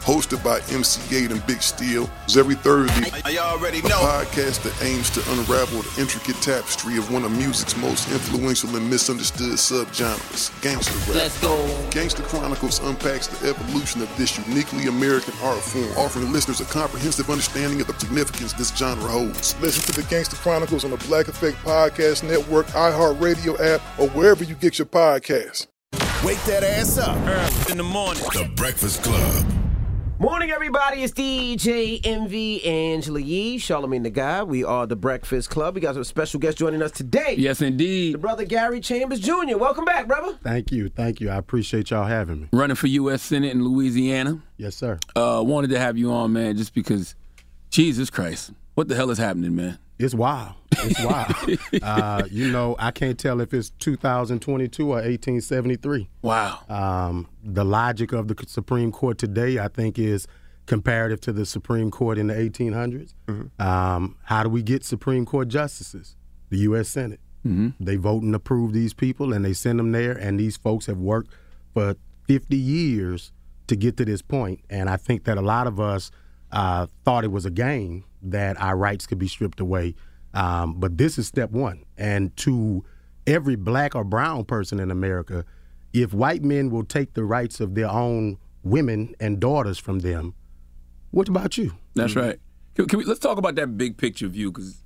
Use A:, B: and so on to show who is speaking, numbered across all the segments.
A: hosted by MC Eiht and Big Steel. Is every Thursday,
B: I already know.
A: a
B: know.
A: podcast that aims to unravel the intricate tapestry of one of music's most influential and misunderstood subgenres, gangster rap.
B: Let's go.
A: Gangster Chronicles unpacks the evolution of this uniquely American art form, offering listeners a comprehensive understanding of the significance this genre holds. Listen to the Gangster Chronicles on the Black Effect Podcast Network, iHeartRadio app, or wherever you get your podcasts.
B: Wake that ass up. Early in the morning.
C: The Breakfast Club.
D: Morning, everybody. It's DJ Envy Angela Yee, Charlemagne the God. We are the Breakfast Club. We got a special guest joining us today.
E: Yes,
D: The
E: indeed.
D: brother Gary Chambers Jr. Welcome back, brother.
F: Thank you, thank you. I appreciate y'all having me.
E: Running for U.S. Senate in Louisiana.
F: Yes, sir.
E: Uh, wanted to have you on, man, just because, Jesus Christ, what the hell is happening, man?
F: It's wild. It's wild. uh, you know, I can't tell if it's 2022 or 1873.
E: Wow.
F: Um, the logic of the Supreme Court today, I think, is comparative to the Supreme Court in the 1800s. Um, how do we get Supreme Court justices? The U.S. Senate. They vote and approve these people, and they send them there. And these folks have worked for 50 years to get to this point. And I think that a lot of us uh, thought it was a game that our rights could be stripped away. Um, but this is step one. And to every black or brown person in America, if white men will take the rights of their own women and daughters from them, what about you?
E: That's right. Can, can we, let's talk about that big picture view because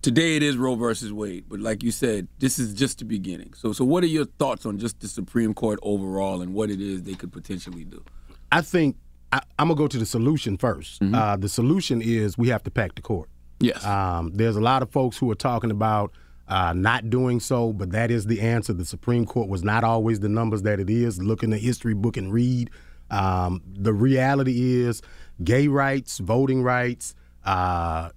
E: today it is Roe versus Wade, but like you said, this is just the beginning. So, so what are your thoughts on just the Supreme Court overall and what it is they could potentially do?
F: I think I, I'm gonna go to the solution 1st Uh, the solution is we have to pack the court.
E: Yes.
F: Um, there's a lot of folks who are talking about uh, not doing so, but that is the answer. The Supreme Court was not always the numbers that it is. Look in the history book and read. Um, the reality is gay rights, voting rights, uh,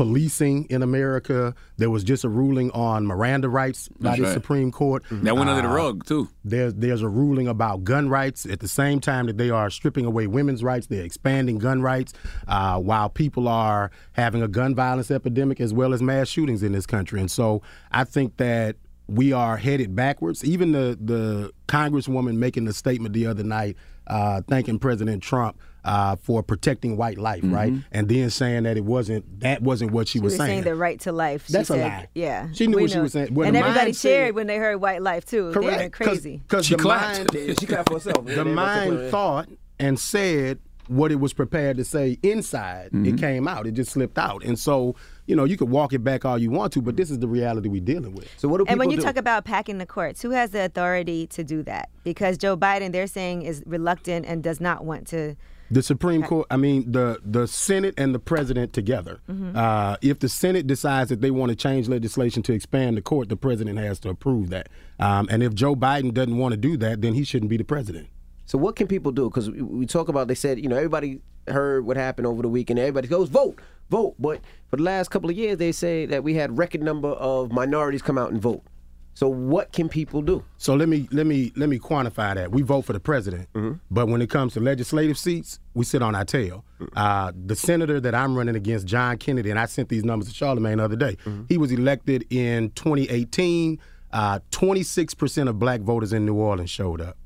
F: policing in America. There was just a ruling on Miranda rights by
E: That's
F: the
E: right.
F: Supreme Court.
E: that went under the rug, too.
F: there's there's a ruling about gun rights at the same time that they are stripping away women's rights. They're expanding gun rights uh, while people are having a gun violence epidemic as well as mass shootings in this country. And so I think that we are headed backwards. Even the the congresswoman making the statement the other night, uh, thanking President Trump. Uh, for protecting white life, right, and then saying that it wasn't that wasn't what she,
G: She
F: was
G: was
F: saying.
G: saying the right to life. She
F: That's a
G: said,
F: lie.
G: Yeah,
F: She knew
G: we
F: what she was saying. Well,
G: and everybody
F: mind
G: cheered
F: said-
G: when they heard white life too. They went
F: Correct,
G: crazy.
F: Because
E: She
F: the
E: clapped.
F: mind,
D: she clapped for herself.
F: the mind thought and said what it was prepared to say inside,
D: Mm-hmm.
F: it came out. It just slipped out. And so, you know, you could walk it back all you want to, but this is the reality we're dealing with.
D: So what do people
G: And when you
D: do?
G: talk about packing the courts, who has the authority to do that? Because Joe Biden, they're saying, is reluctant and does not want to.
F: The Supreme Court, I mean, the the Senate and the president together. Uh, if the Senate decides that they want to change legislation to expand the court, the president has to approve that. Um, and if Joe Biden doesn't want to do that, then he shouldn't be the president.
D: So what can people do? Because we, we talk about, they said, you know, everybody heard what happened over the weekend. Everybody goes vote, vote. But for the last couple of years, they say that we had record number of minorities come out and vote. So what can people do?
F: So let me let me let me quantify that. We vote for the president, but when it comes to legislative seats, we sit on our tail. Uh, the senator that I'm running against, John Kennedy, and I sent these numbers to Charlemagne the other day. He was elected in 2018. Uh, 26% of black voters in New Orleans showed up.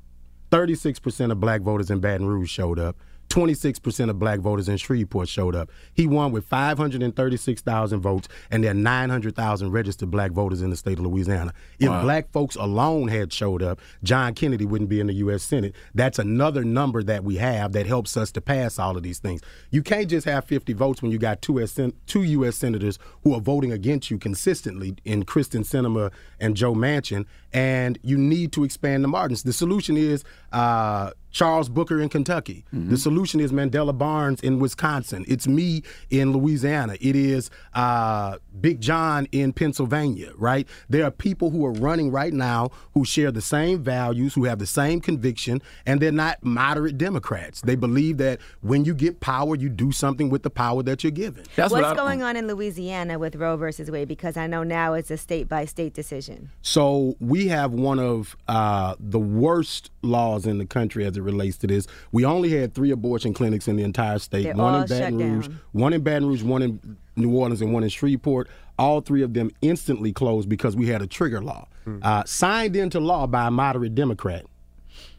F: 36% of black voters in Baton Rouge showed up. 26% of black voters in Shreveport showed up. He won with 536,000 votes, and there are 900,000 registered black voters in the state of Louisiana. If black folks alone had showed up, John Kennedy wouldn't be in the U.S. Senate. That's another number that we have that helps us to pass all of these things. You can't just have 50 votes when you got two, US two U.S. senators who are voting against you consistently in Kyrsten Sinema and Joe Manchin, and you need to expand the margins. The solution is uh, Charles Booker in Kentucky. The solution is Mandela Barnes in Wisconsin. It's me in Louisiana. It is uh, Big John in Pennsylvania, right? There are people who are running right now who share the same values, who have the same conviction, and they're not moderate Democrats. They believe that when you get power, you do something with the power that you're given.
E: That's what
G: What's
E: I-
G: going on in Louisiana with Roe versus Wade? Because I know now it's a state by state decision.
F: So we have one of uh, the worst laws in the country as it relates to this. We only had three abortion clinics in the entire state.
G: They're
F: one
G: all
F: in Baton
G: shut
F: Rouge,
G: down.
F: one in Baton Rouge, one in New Orleans, and one in Shreveport. All three of them instantly closed because we had a trigger law uh, signed into law by a moderate Democrat.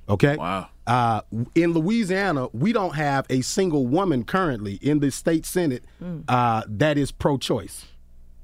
F: Okay.
E: Wow.
F: Uh, in Louisiana, we don't have a single woman currently in the state senate uh, that is pro-choice,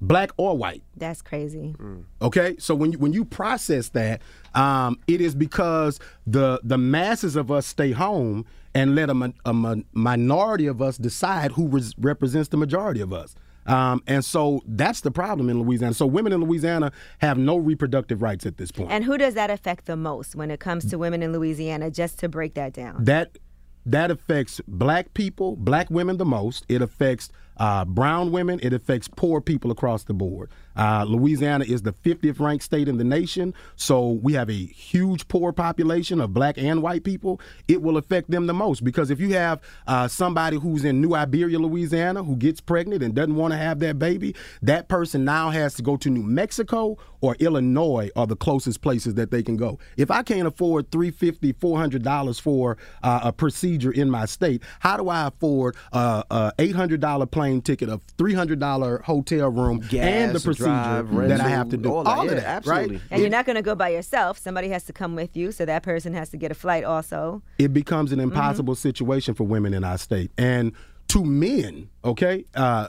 F: black or white.
G: That's crazy.
F: Okay, so when you, when you process that, um, it is because the the masses of us stay home and let a, min- a minority of us decide who res- represents the majority of us. Um, and so that's the problem in Louisiana. So women in Louisiana have no reproductive rights at this point.
G: And who does that affect the most when it comes to women in Louisiana, just to break that down?
F: that that affects black people, black women the most. It affects uh, brown women. It affects poor people across the board. Uh, Louisiana is the 50th ranked state in the nation, so we have a huge poor population of black and white people. It will affect them the most because if you have uh, somebody who's in New Iberia, Louisiana, who gets pregnant and doesn't want to have that baby, that person now has to go to New Mexico or Illinois are the closest places that they can go. If I can't afford $350, $400 for uh, a procedure in my state, how do I afford uh, a $800 plane ticket, a $300 hotel room, Gas and the procedure
D: drive,
F: that I have to do?
D: rental, all that.
F: All
D: Yeah,
F: of that,
D: absolutely.
F: right?
G: And you're not going to go by yourself. Somebody has to come with you, so that person has to get a flight also.
F: it becomes an impossible situation for women in our state. And to men, okay, uh,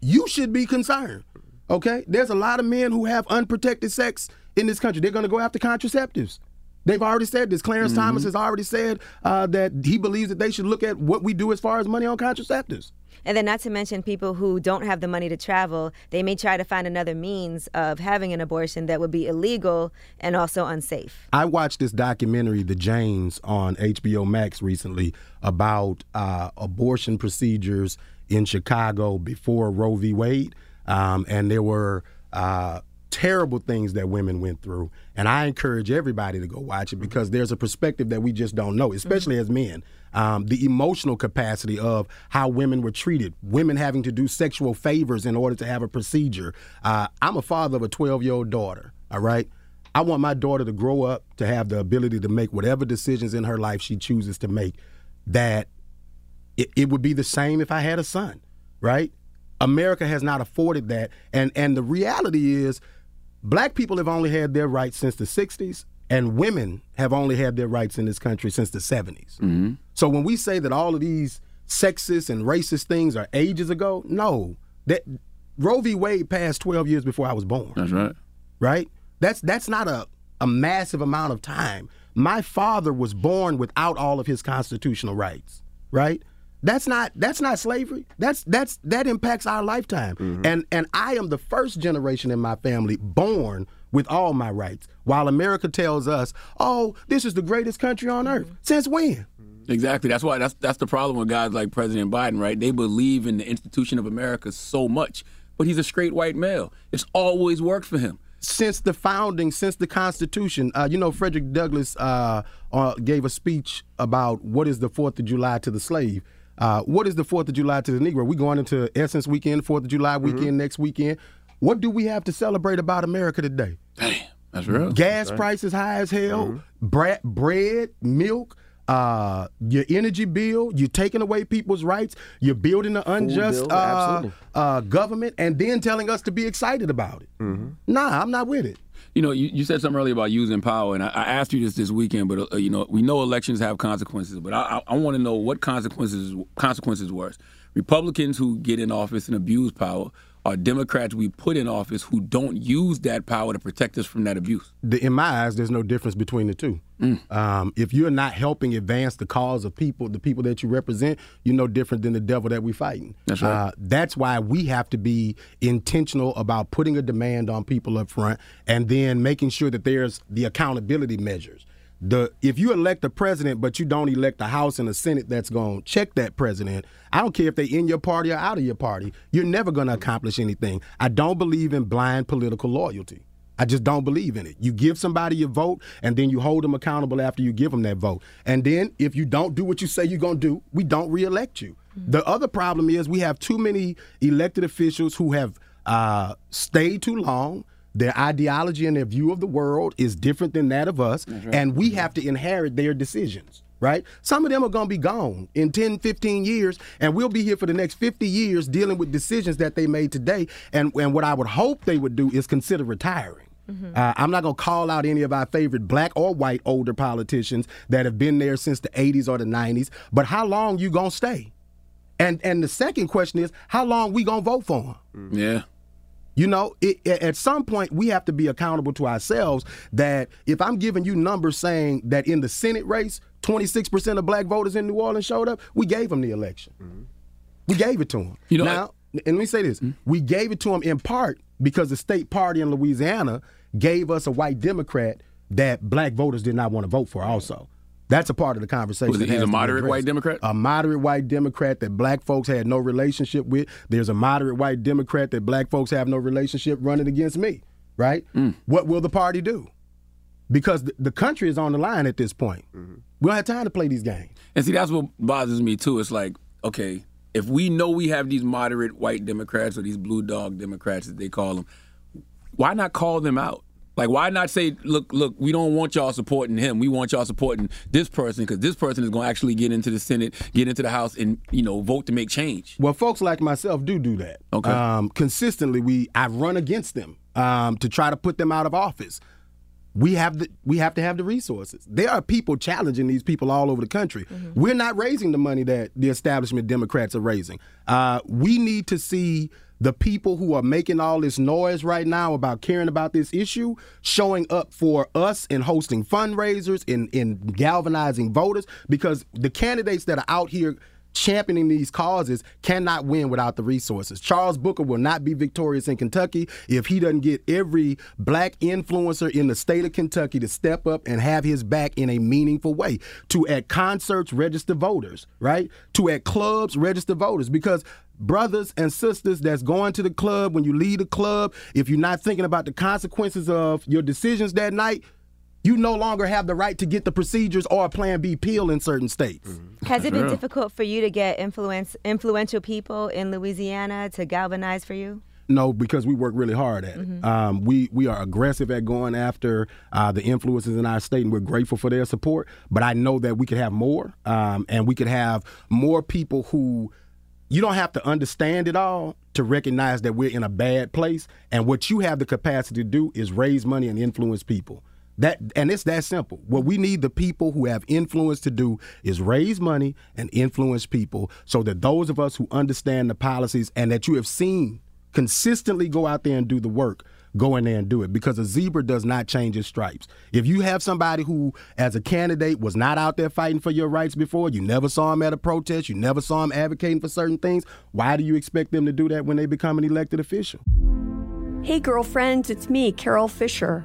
F: you should be concerned. Okay, there's a lot of men who have unprotected sex in this country. They're going to go after contraceptives. They've already said this. Clarence Thomas has already said uh, that he believes that they should look at what we do as far as money on contraceptives.
G: And then, not to mention people who don't have the money to travel, they may try to find another means of having an abortion that would be illegal and also unsafe.
F: I watched this documentary, The Janes, on HBO Max recently about uh, abortion procedures in Chicago before Roe v. Wade. Um, and there were uh, terrible things that women went through. And I encourage everybody to go watch it because there's a perspective that we just don't know, especially as men. Um, the emotional capacity of how women were treated, women having to do sexual favors in order to have a procedure. Uh, I'm a father of a 12 year old daughter, all right? I want my daughter to grow up to have the ability to make whatever decisions in her life she chooses to make. That it, it would be the same if I had a son, right? America has not afforded that, and and the reality is, black people have only had their rights since the '60s, and women have only had their rights in this country since the '70s. Mm-hmm. So when we say that all of these sexist and racist things are ages ago, no, that Roe v. Wade passed 12 years before I was born
E: That's right.
F: right? That's that's not a, a massive amount of time. My father was born without all of his constitutional rights, right? That's not that's not slavery. That's that's that impacts our lifetime.
D: Mm-hmm.
F: And and I am the first generation in my family born with all my rights. While America tells us, "Oh, this is the greatest country on earth."
D: Mm-hmm.
F: Since when?
E: Exactly. That's why that's that's the problem with guys like President Biden, right? They believe in the institution of America so much, but he's a straight white male. It's always worked for him.
F: Since the founding, since the Constitution, uh, you know, Frederick Douglass uh, uh, gave a speech about what is the Fourth of July to the slave. Uh, what is the Fourth of July to the Negro? We going into Essence Weekend, Fourth of July weekend next weekend. What do we have to celebrate about America today?
E: Damn, that's real.
F: Gas prices high as hell, bra- bread, milk, uh, your energy bill, you're taking away people's rights, you're building an unjust
D: bill,
F: uh, uh, government, and then telling us to be excited about it. Nah, I'm not with it.
E: You know, you, you said something earlier about using power, and I, I asked you this this weekend. But uh, you know, we know elections have consequences, but I, I, I want to know what consequences consequences worse: Republicans who get in office and abuse power, or Democrats we put in office who don't use that power to protect us from that abuse.
F: The, in my eyes, there's no difference between the two. Um, if you're not helping advance the cause of people, the people that you represent, you're no different than the devil that we're fighting.
E: That's right.
F: Uh, that's why we have to be intentional about putting a demand on people up front and then making sure that there's the accountability measures. The if you elect a president but you don't elect a House and a Senate that's going to check that president, I don't care if they in your party or out of your party, you're never going to accomplish anything. I don't believe in blind political loyalty. I just don't believe in it. You give somebody your vote and then you hold them accountable after you give them that vote. And then if you don't do what you say you're going to do, we don't reelect you. The other problem is we have too many elected officials who have uh, stayed too long. Their ideology and their view of the world is different than that of us, and we have to inherit their decisions. Right? Some of them are going to be gone in 10, 15 years, and we'll be here for the next 50 years dealing with decisions that they made today. And, and what I would hope they would do is consider retiring. Uh, I'm not going to call out any of our favorite black or white older politicians that have been there since the 80s or the 90s, but how long you going to stay? And and the second question is, how long we going to vote for them?
E: Yeah.
F: You know, it, at some point we have to be accountable to ourselves. That if I'm giving you numbers saying that in the Senate race, 26% of black voters in New Orleans showed up, we gave them the election. Mm-hmm. We gave it to them.
E: You know,
F: now, and let me say this: mm-hmm. we gave it to them in part because the state party in Louisiana gave us a white Democrat that black voters did not want to vote for. Also, that's a part of the conversation.
E: Was
F: that
E: it- he's a moderate white. Democrat?
F: A moderate white Democrat that black folks had no relationship with. There's a moderate white Democrat that black folks have no relationship running against me. Right?
E: Mm.
F: What will the party do? Because the, the country is on the line at this point. We don't have time to play these games.
E: And see, that's what bothers me too. It's like, okay, if we know we have these moderate white Democrats or these blue dog Democrats, as they call them, why not call them out? Like, why not say, look, look, we don't want y'all supporting him. We want y'all supporting this person because this person is going to actually get into the Senate, get into the House, and you know, vote to make change.
F: Well, folks like myself do do that.
E: Okay.
F: Um, consistently, we I run against them um, to try to put them out of office. We have the we have to have the resources. There are people challenging these people all over the country. We're not raising the money that the establishment Democrats are raising. Uh, we need to see the people who are making all this noise right now about caring about this issue showing up for us and hosting fundraisers in in galvanizing voters because the candidates that are out here championing these causes cannot win without the resources. Charles Booker will not be victorious in Kentucky if he doesn't get every black influencer in the state of Kentucky to step up and have his back in a meaningful way. To at concerts register voters, right? To at clubs register voters because brothers and sisters that's going to the club when you leave the club, if you're not thinking about the consequences of your decisions that night, you no longer have the right to get the procedures or a plan B pill in certain states.
G: Has it been
E: Sure.
G: difficult for you to get influence influential people in Louisiana to galvanize for you?
F: No, because we work really hard at it. Um, we we are aggressive at going after uh, the influences in our state, and we're grateful for their support. But I know that we could have more, um, and we could have more people who you don't have to understand it all to recognize that we're in a bad place. And what you have the capacity to do is raise money and influence people. That and it's that simple. What we need the people who have influence to do is raise money and influence people so that those of us who understand the policies and that you have seen consistently go out there and do the work go in there and do it because a zebra does not change its stripes. If you have somebody who, as a candidate, was not out there fighting for your rights before, you never saw him at a protest, you never saw him advocating for certain things, why do you expect them to do that when they become an elected official?
H: Hey, girlfriends, it's me, Carol Fisher.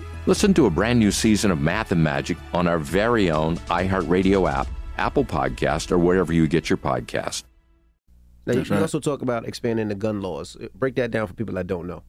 I: Listen to a brand new season of Math and Magic on our very own iHeartRadio app, Apple Podcast, or wherever you get your podcast.
D: Now, you,
F: That's
D: you
F: right.
D: also talk about expanding the gun laws. Break that down for people that don't know.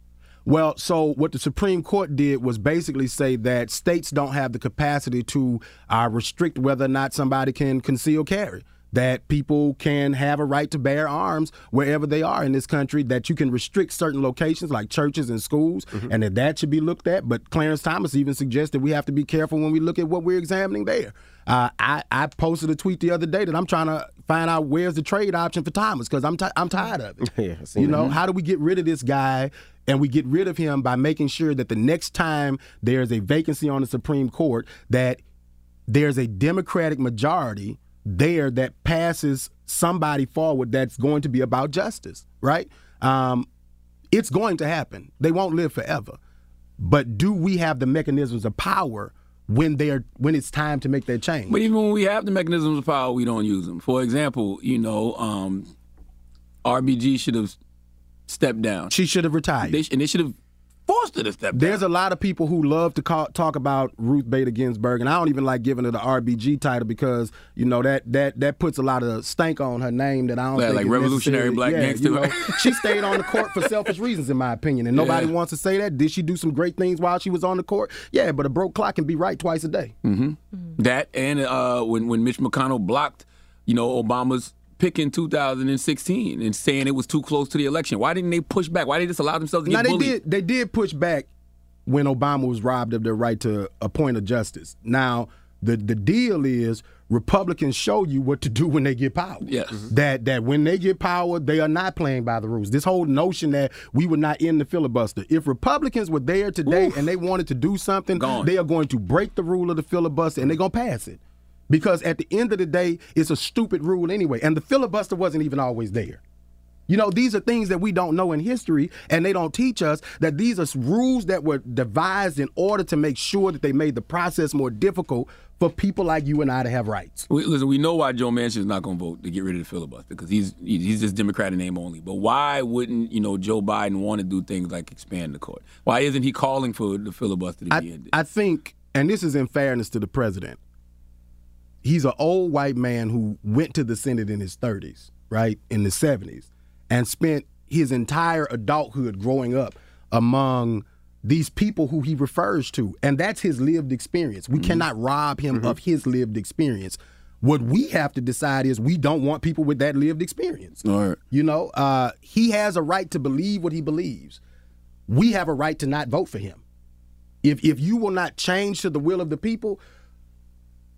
F: Well, so what the Supreme Court did was basically say that states don't have the capacity to uh, restrict whether or not somebody can conceal carry. That people can have a right to bear arms wherever they are in this country. That you can restrict certain locations like churches and schools, and that that should be looked at. But Clarence Thomas even suggested we have to be careful when we look at what we're examining there. Uh, I, I posted a tweet the other day that I'm trying to find out where's the trade option for Thomas because I'm ti I'm tired of it.
D: yeah,
F: You know,
D: that.
F: how do we get rid of this guy? And we get rid of him by making sure that the next time there's a vacancy on the Supreme Court, that there's a Democratic majority there that passes somebody forward that's going to be about justice, right? Um, it's going to happen. They won't live forever. But do we have the mechanisms of power when they're when it's time to make that change?
E: But even when we have the mechanisms of power, we don't use them. For example, you know, um, RBG should have stepped down.
F: She should have retired.
E: They, and they should have forced her to step down.
F: There's a lot of people who love to call, talk about Ruth Bader Ginsburg, and I don't even like giving her the RBG title because you know that that that puts a lot of stank on her name that I don't think
E: like revolutionary black
F: yeah,
E: gangster.
F: You know, she stayed on the court for selfish reasons, in my opinion, and nobody
E: Yeah.
F: wants to say that. Did she do some great things while she was on the court? Yeah, but a broke clock can be right twice a day.
E: hmm That and uh, when when Mitch McConnell blocked, you know, Obama's pick in 2016 and saying it was too close to the election. Why didn't they push back? Why did they just allow themselves to
F: Now
E: get
F: they
E: bullied?
F: did they did push back when Obama was robbed of their right to appoint a justice. Now the the deal is Republicans show you what to do when they get power.
E: Yes. Mm-hmm.
F: That that when they get power, they are not playing by the rules. This whole notion that we would not end the filibuster. If Republicans were there today and they wanted to do something, they are going to break the rule of the filibuster and they're gonna pass it. Because at the end of the day, it's a stupid rule anyway. And the filibuster wasn't even always there. You know, these are things that we don't know in history, and they don't teach us that these are rules that were devised in order to make sure that they made the process more difficult for people like you and I to have rights.
E: We, listen, we know why Joe Manchin is not going to vote to get rid of the filibuster because he's he's just Democrat in name only. But why wouldn't you know Joe Biden want to do things like expand the court? Why isn't he calling for the filibuster to be
F: I,
E: ended?
F: I think, and this is in fairness to the president, he's an old white man who went to the Senate in his 30s, right, in the 70s, and spent his entire adulthood growing up among these people who he refers to. And that's his lived experience. We cannot rob him of his lived experience. What we have to decide is we don't want people with that lived experience.
E: All right.
F: You know, uh, he has a right to believe what he believes. We have a right to not vote for him. If if you will not change to the will of the people,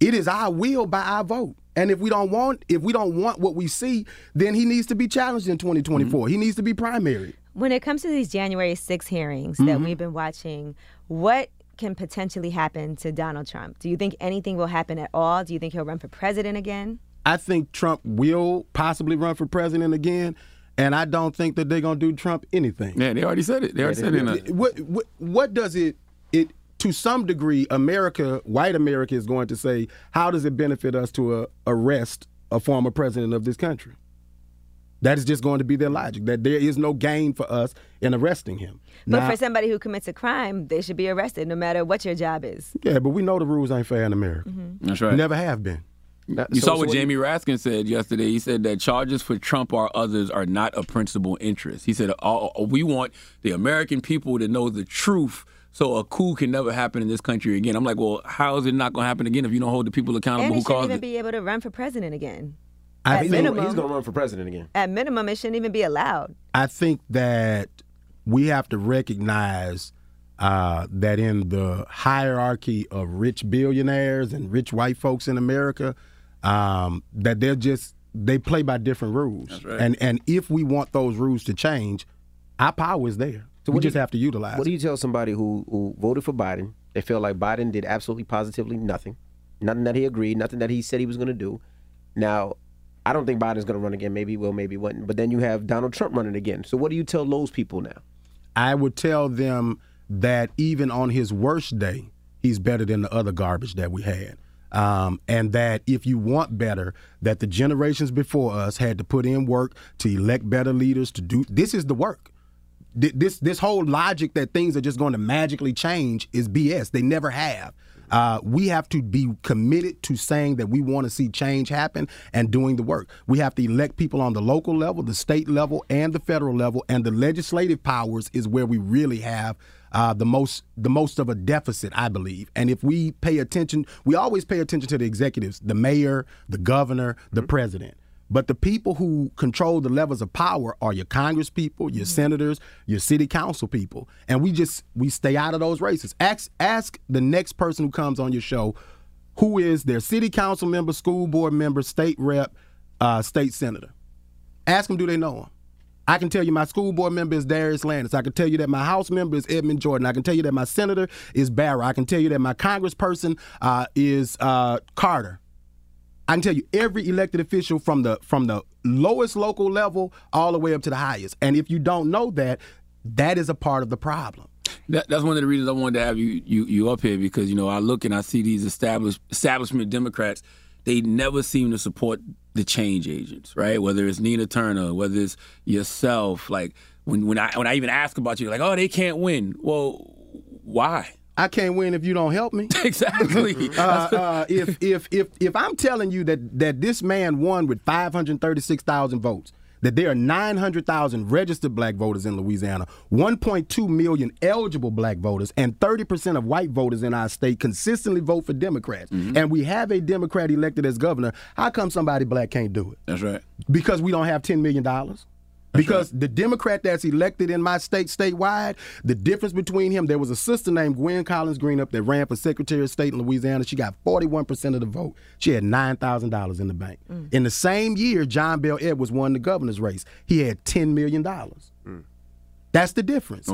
F: it is our will by our vote. And if we don't want if we don't want what we see, then he needs to be challenged in 2024. He needs to be primary.
G: When it comes to these January 6 hearings that
F: Mhm.
G: we've been watching, what can potentially happen to Donald Trump? Do you think anything will happen at all? Do you think he'll run for president again?
F: I think Trump will possibly run for president again, and I don't think that they're gonna do Trump anything.
E: Yeah, they already said it. They already said it. in a-
F: What, what what does it it to some degree America, white America is going to say, how does it benefit us to uh, arrest a former president of this country? That is just going to be their logic. That there is no gain for us in arresting him.
G: But
F: Now-
G: for somebody who commits a crime, they should be arrested no matter what your job is.
F: yeah, but we know the rules ain't fair in America.
E: That's right.
F: Never have been.
E: You saw what Jamie Raskin said yesterday. He said that charges for Trump or others are not a principal interest. He said "All- we want the American people to know the truth so a coup can never happen in this country again. I'm like, well, how is it not going to happen again if you don't hold the people accountable
G: and
E: who
G: he shouldn't
E: caused
G: even
E: it?
G: be able to run for president again.
F: I
G: At
F: think-
G: minimum,
D: He's going to run for president again.
G: at minimum, it shouldn't even be allowed.
F: I think that we have to recognize uh, that in the hierarchy of rich billionaires and rich white folks in America, um, that they're just they play by different rules.
D: right.
F: And and if we want those rules to change, our power is there. So we just
D: you-
F: have to utilize.
D: What do you tell somebody who who voted for Biden? They feel like Biden did absolutely positively nothing, nothing that he agreed, nothing that he said he was going to do. Now, I don't think Biden's going to run again. Maybe he will, maybe he wouldn't. But then you have Donald Trump running again. So what do you tell those people now?
F: I would tell them that even on his worst day, he's better than the other garbage that we had. Um, and that if you want better, that the generations before us had to put in work to elect better leaders to do. This is the work. Th- This this whole logic that things are just going to magically change is BS. They never have. Uh, we have to be committed to saying that we want to see change happen and doing the work. We have to elect people on the local level, the state level, and the federal level, and the legislative powers is where we really have uh, the most the most of a deficit, I believe. And if we pay attention, we always pay attention to the executives, the mayor, the governor, the president. But the people who control the levels of power are your Congress people, your senators, your city council people. And we just we stay out of those races. Ask ask the next person who comes on your show who is their city council member, school board member, state rep, uh, state senator. Ask them do they know him. I can tell you my school board member is Dadrius Lanus. I can tell you that my House member is Edmond Jordan. I can tell you that my senator is Barrow. I can tell you that my congressperson uh, is uh, Carter. I can tell you every elected official from the from the lowest local level all the way up to the highest. And if you don't know that, that is a part of the problem.
E: That, that's one of the reasons I wanted to have you, you you up here because you know I look and I see these established establishment Democrats. They never seem to support the change agents, right? Whether it's Nina Turner, whether it's yourself. Like when when I when I even ask about you, like, oh, they can't win. Well, why?
F: I can't win if you don't help me.
E: exactly.
F: uh, uh, if if if if I'm telling you that that this man won with 536,000 votes, that there are 900,000 registered black voters in Louisiana, 1.2 million eligible black voters, and 30% of white voters in our state consistently vote for Democrats, and we have a Democrat elected as governor, how come somebody black can't do it?
E: That's right.
F: Because we don't have $10 million. Because the Democrat that's elected in my state statewide, the difference between him, there was a sister named Gwen Collins-Greenup that ran for Secretary of State in Louisiana. She got 41% of the vote. She had $9,000 in the bank. In the same year, John Bel Edwards won the governor's race. He had $10 million. That's the difference.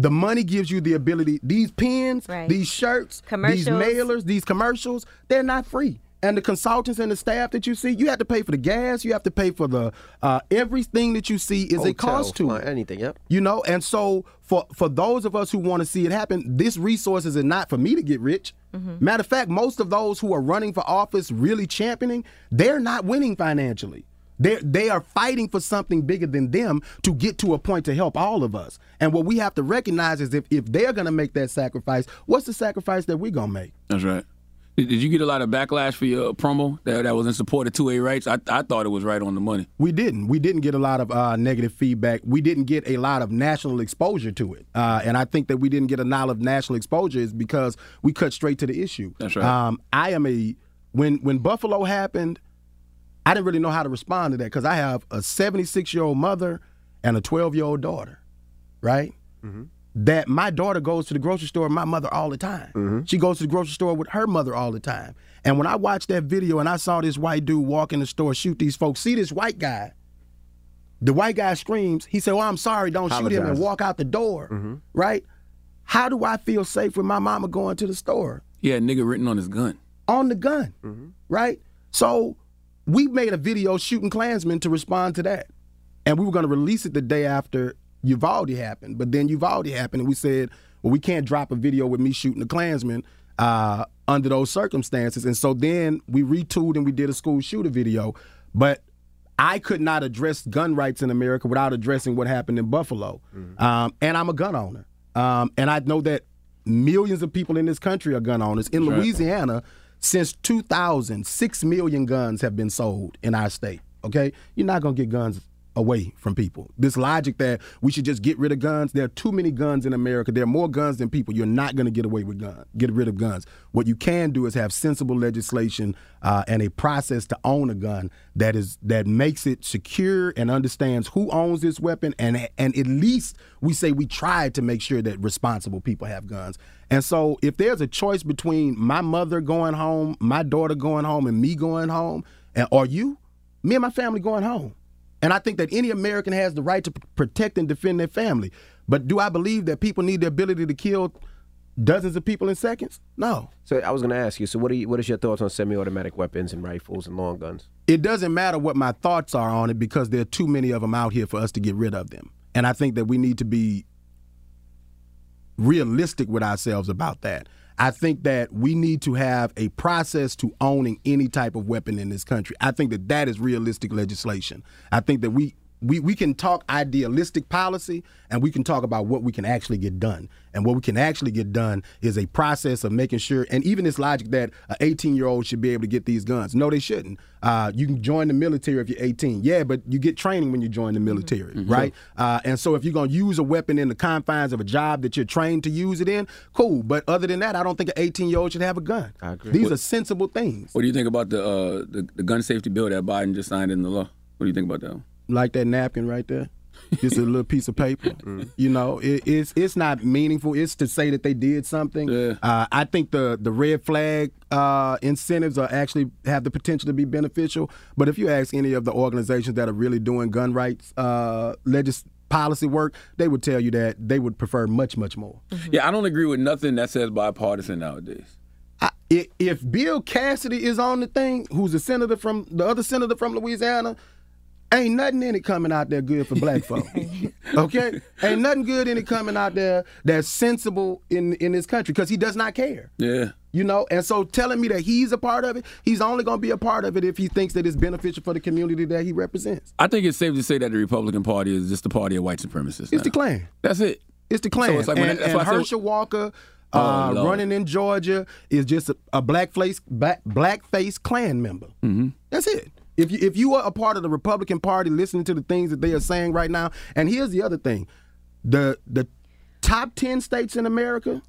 F: The money gives you the ability. These pins,
G: Right.
F: these shirts, these mailers, these commercials, they're not free. And the consultants and the staff that you see, you have to pay for the gas. You have to pay for the uh, everything that you see is a cost to it.
D: anything. Yep.
F: You know, and so for for those of us who want to see it happen, this resources are not for me to get rich. Matter of fact, most of those who are running for office, really championing, they're not winning financially. They they are fighting for something bigger than them to get to a point to help all of us. And what we have to recognize is if if they're going to make that sacrifice, what's the sacrifice that we're going to make?
E: That's right. Did, did you get a lot of backlash for your promo that, that was in support of 2A rights? I, I thought it was right on the money.
F: We didn't. We didn't get a lot of uh, negative feedback. We didn't get a lot of national exposure to it. Uh, and I think that we didn't get a lot of national exposure is because we cut straight to the issue.
E: That's right.
F: Um, I am a when when Buffalo happened, I didn't really know how to respond to that because I have a 76 year old mother and a 12 year old daughter, right? That my daughter goes to the grocery store with my mother all the time. Mm-hmm. She goes to the grocery store with her mother all the time. And when I watched that video and I saw this white dude walk in the store, shoot these folks, see this white guy. The white guy screams. He said, "Oh, I'm sorry. Don't shoot him," and walk out the door. Mm-hmm. Right? How do I feel safe with my mama going to the store?
E: Yeah, nigga written on his gun.
F: on the gun, mm-hmm. right? So we made a video shooting Klansmen to respond to that, and we were going to release it the day after Uvalde happened. But then Uvalde happened, and we said, well, we can't drop a video with me shooting the Klansmen uh, under those circumstances. And so then we retooled and we did a school shooter video, but. I could not address gun rights in America without addressing what happened in Buffalo. Um, and I'm a gun owner. Um, and I know that millions of people in this country are gun owners. In
E: right.
F: Louisiana, since 2000, 6 million guns have been sold in our state. Okay? You're not going to get guns away from people. This logic that we should just get rid of guns. There are too many guns in America. There are more guns than people. You're not going to get away with guns. Get rid of guns. What you can do is have sensible legislation uh, and a process to own a gun that is that makes it secure and understands who owns this weapon and and at least we say we try to make sure that responsible people have guns. And so if there's a choice between my mother going home, my daughter going home, and me going home, and or you, me and my family going home. And I think that any American has the right to p- protect and defend their family. But do I believe that people need the ability to kill dozens of people in seconds? No.
D: So I was going to ask you. So what are you, what is your thoughts on semi-automatic weapons and rifles and long guns?
F: It doesn't matter what my thoughts are on it because there are too many of them out here for us to get rid of them. And I think that we need to be realistic with ourselves about that. I think that we need to have a process to owning any type of weapon in this country. I think that that is realistic legislation. I think that we we, we can talk idealistic policy and we can talk about what we can actually get done. And what we can actually get done is a process of making sure, and even this logic that an 18 year old should be able to get these guns. No, they shouldn't. Uh, you can join the military if you're 18. Yeah, but you get training when you join the military,
D: Mm-hmm.
F: right? Uh, and so if you're going to use a weapon in the confines of a job that you're trained to use it in, cool. But other than that, I don't think an 18 year old should have a gun.
D: I agree.
F: These
E: What-
F: are sensible things.
E: What do you think about the, uh, the the gun safety bill that Biden just signed into law? What do you think about that? one?
F: Like that napkin right there. Just a little piece of paper. You know, it, it's it's not meaningful. It's to say that they did something. Uh, I think the the red flag uh, incentives are actually have the potential to be beneficial. But if you ask any of the organizations that are really doing gun rights uh, legis- policy work, they would tell you that they would prefer much much more.
E: Yeah, I don't agree with nothing that says bipartisan nowadays.
F: I, i- if Bill Cassidy is on the thing, who's a senator from the other senator from Louisiana, ain't nothing in it coming out there good for black folk. okay, ain't nothing good in it coming out there that's sensible in in this country because he does not care.
E: Yeah.
F: You know, and so telling me that he's a part of it, he's only going to be a part of it if he thinks that it's beneficial for the community that he represents.
E: I think it's safe to say that the Republican Party is just the party of white supremacists.
F: It's the Klan.
E: That's it.
F: It's the Klan.
E: So it's like when-
F: and and Herschel Walker
E: Oh,
F: uh,
E: Lord.
F: running in Georgia is just a, a blackface black blackface Klan member.
E: Mm-hmm.
F: That's it. If you if you are a part of the Republican Party, listening to the things that they are saying right now, and here's the other thing, the the top ten states in America,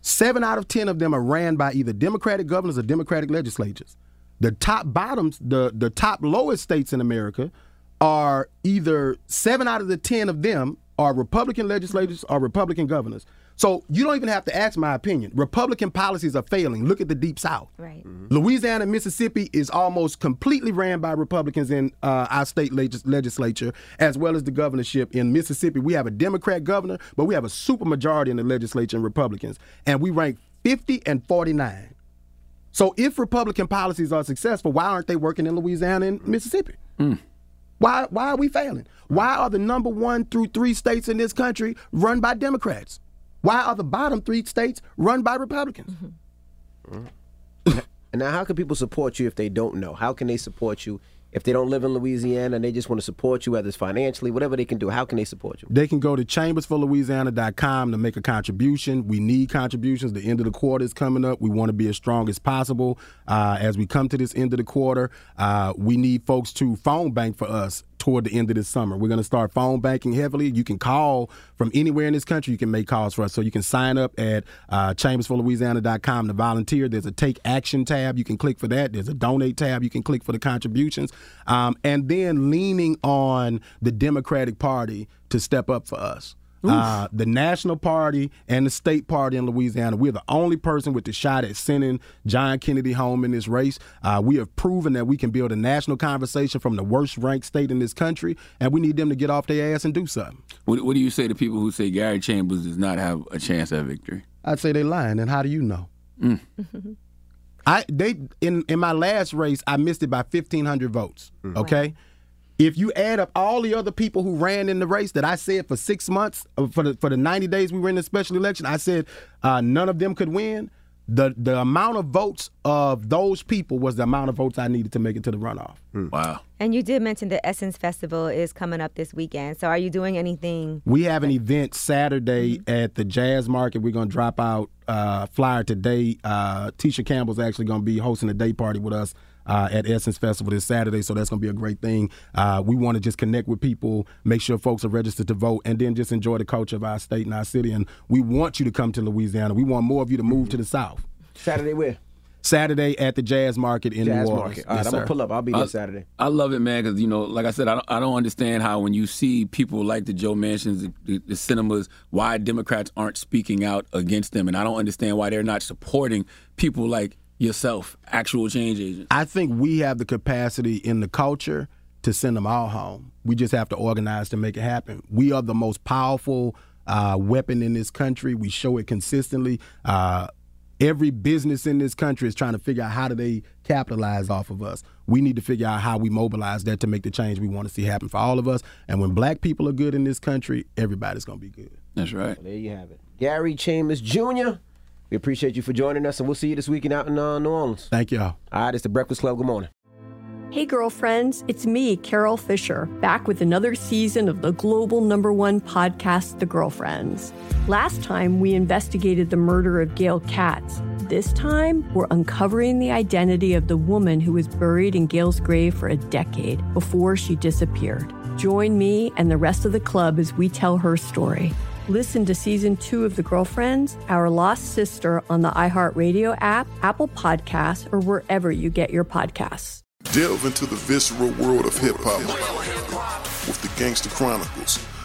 F: seven out of ten of them are ran by either Democratic governors or Democratic legislatures. The top bottoms, the the top lowest states in America, are either seven out of the ten of them are Republican legislators or Republican governors. So you don't even have to ask my opinion. Republican policies are failing. Look at the Deep South.
G: Right.
F: Louisiana and Mississippi is almost completely ran by Republicans in uh, our state legis- legislature, as well as the governorship. In Mississippi, we have a Democrat governor, but we have a supermajority in the legislature and Republicans, and we rank 50 and 49. So if Republican policies are successful, why aren't they working in Louisiana and Mississippi? Why why are we failing? Why are the number one through three states in this country run by Democrats? Why are the bottom three states run by Republicans? Mm-hmm.
D: And now, how can people support you if they don't know? How can they support you if they don't live in Louisiana and they just want to support you, whether it's financially, whatever they can do? How can they support you?
F: They can go to chambersforlouisiana.com to make a contribution. We need contributions. The end of the quarter is coming up. We want to be as strong as possible. Uh, as we come to this end of the quarter, uh, we need folks to phone bank for us toward the end of this summer. We're going to start phone banking heavily. You can call from anywhere in this country. You can make calls for us. So you can sign up at uh, chambersforlouisiana.com to volunteer. There's a take action tab. You can click for that. There's a donate tab. You can click for the contributions. Um, and then leaning on the Democratic Party to step up for us. Uh, the National Party and the State Party in Louisiana, we're the only person with the shot at sending John Kennedy home in this race. Uh, we have proven that we can build a national conversation from the worst ranked state in this country, and we need them to get off their ass and do something.
E: What, what do you say to people who say Gary Chambers does not have a chance at victory?
F: I'd say they're lying, and how do you know? I they in in my last race, I missed it by fifteen hundred votes. Okay. If you add up all the other people who ran in the race that I said for six months uh, for the for the ninety days we were in the special election, I said uh, none of them could win. The the amount of votes of those people was the amount of votes I needed to make it to the runoff.
E: Wow.
G: And you did mention the Essence Festival is coming up this weekend. So are you doing anything?
F: We have an event Saturday at the Jazz Market. We're going to drop out uh, flyer today. Uh, Tisha Campbell's actually going to be hosting a day party with us uh, at Essence Festival this Saturday, so that's going to be a great thing. Uh, we want to just connect with people, make sure folks are registered to vote, and then just enjoy the culture of our state and our city. And we want you to come to Louisiana. We want more of you to move to the South.
D: Saturday where?
F: Saturday at the Jazz Market in
D: Jazz
F: New Orleans.
D: Market. All right,
F: Yes,
D: I'm gonna pull up. I'll be there
E: I-
D: Saturday.
E: I love it, man, because you know, like I said, I don't, I don't understand how when you see people like the Joe Manchins, the, the, the Sinemas, why Democrats aren't speaking out against them, and I don't understand why they're not supporting people like yourself, actual change agents.
F: I think we have the capacity in the culture to send them all home. We just have to organize to make it happen. We are the most powerful uh, weapon in this country. We show it consistently. Uh, every business in this country is trying to figure out how do they capitalize off of us. We need to figure out how we mobilize that to make the change we want to see happen for all of us. And when black people are good in this country, everybody's going to be good.
E: That's right.
D: There you have it. Gary Chambers Jr. We appreciate you for joining us, and we'll see you this weekend out in uh, New Orleans.
F: Thank y'all.
D: All right, it's the Breakfast Club. Good morning.
H: Hey, girlfriends, it's me, Carol Fisher, back with another season of the global number one podcast, The Girlfriends. Last time, we investigated the murder of Gail Katz. This time, we're uncovering the identity of the woman who was buried in Gail's grave for a decade before she disappeared. Join me and the rest of the club as we tell her story. Listen to season two of The Girlfriends, Our Lost Sister on the iHeartRadio app, Apple Podcasts, or wherever you get your podcasts.
A: Delve into the visceral world of hip hop with the Gangster Chronicles,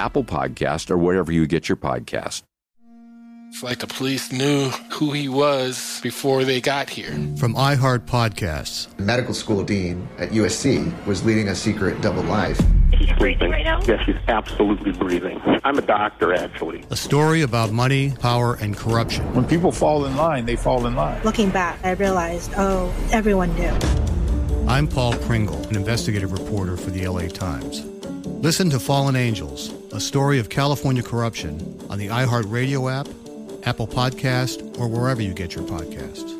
I: Apple Podcast, or wherever you get your podcast.
J: It's like the police knew who he was before they got here.
K: From iHeart Podcasts.
L: medical school dean at USC was leading a secret double life.
M: She's breathing right now? Yes, she's absolutely breathing. I'm a doctor, actually.
K: A story about money, power, and corruption.
N: When people fall in line, they fall in line.
O: Looking back, I realized, oh, everyone knew.
K: I'm Paul Pringle, an investigative reporter for the LA Times. Listen to Fallen Angels, a story of California corruption on the iHeartRadio app, Apple Podcast, or wherever you get your podcasts.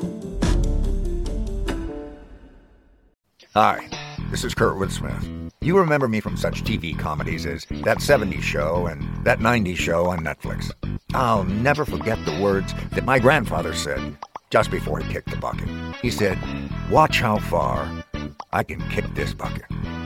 P: Hi, this is Kurtwood Smith. You remember me from such TV comedies as That 70s Show and That 90s Show on Netflix. I'll never forget the words that my grandfather said just before he kicked the bucket. He said, Watch how far I can kick this bucket.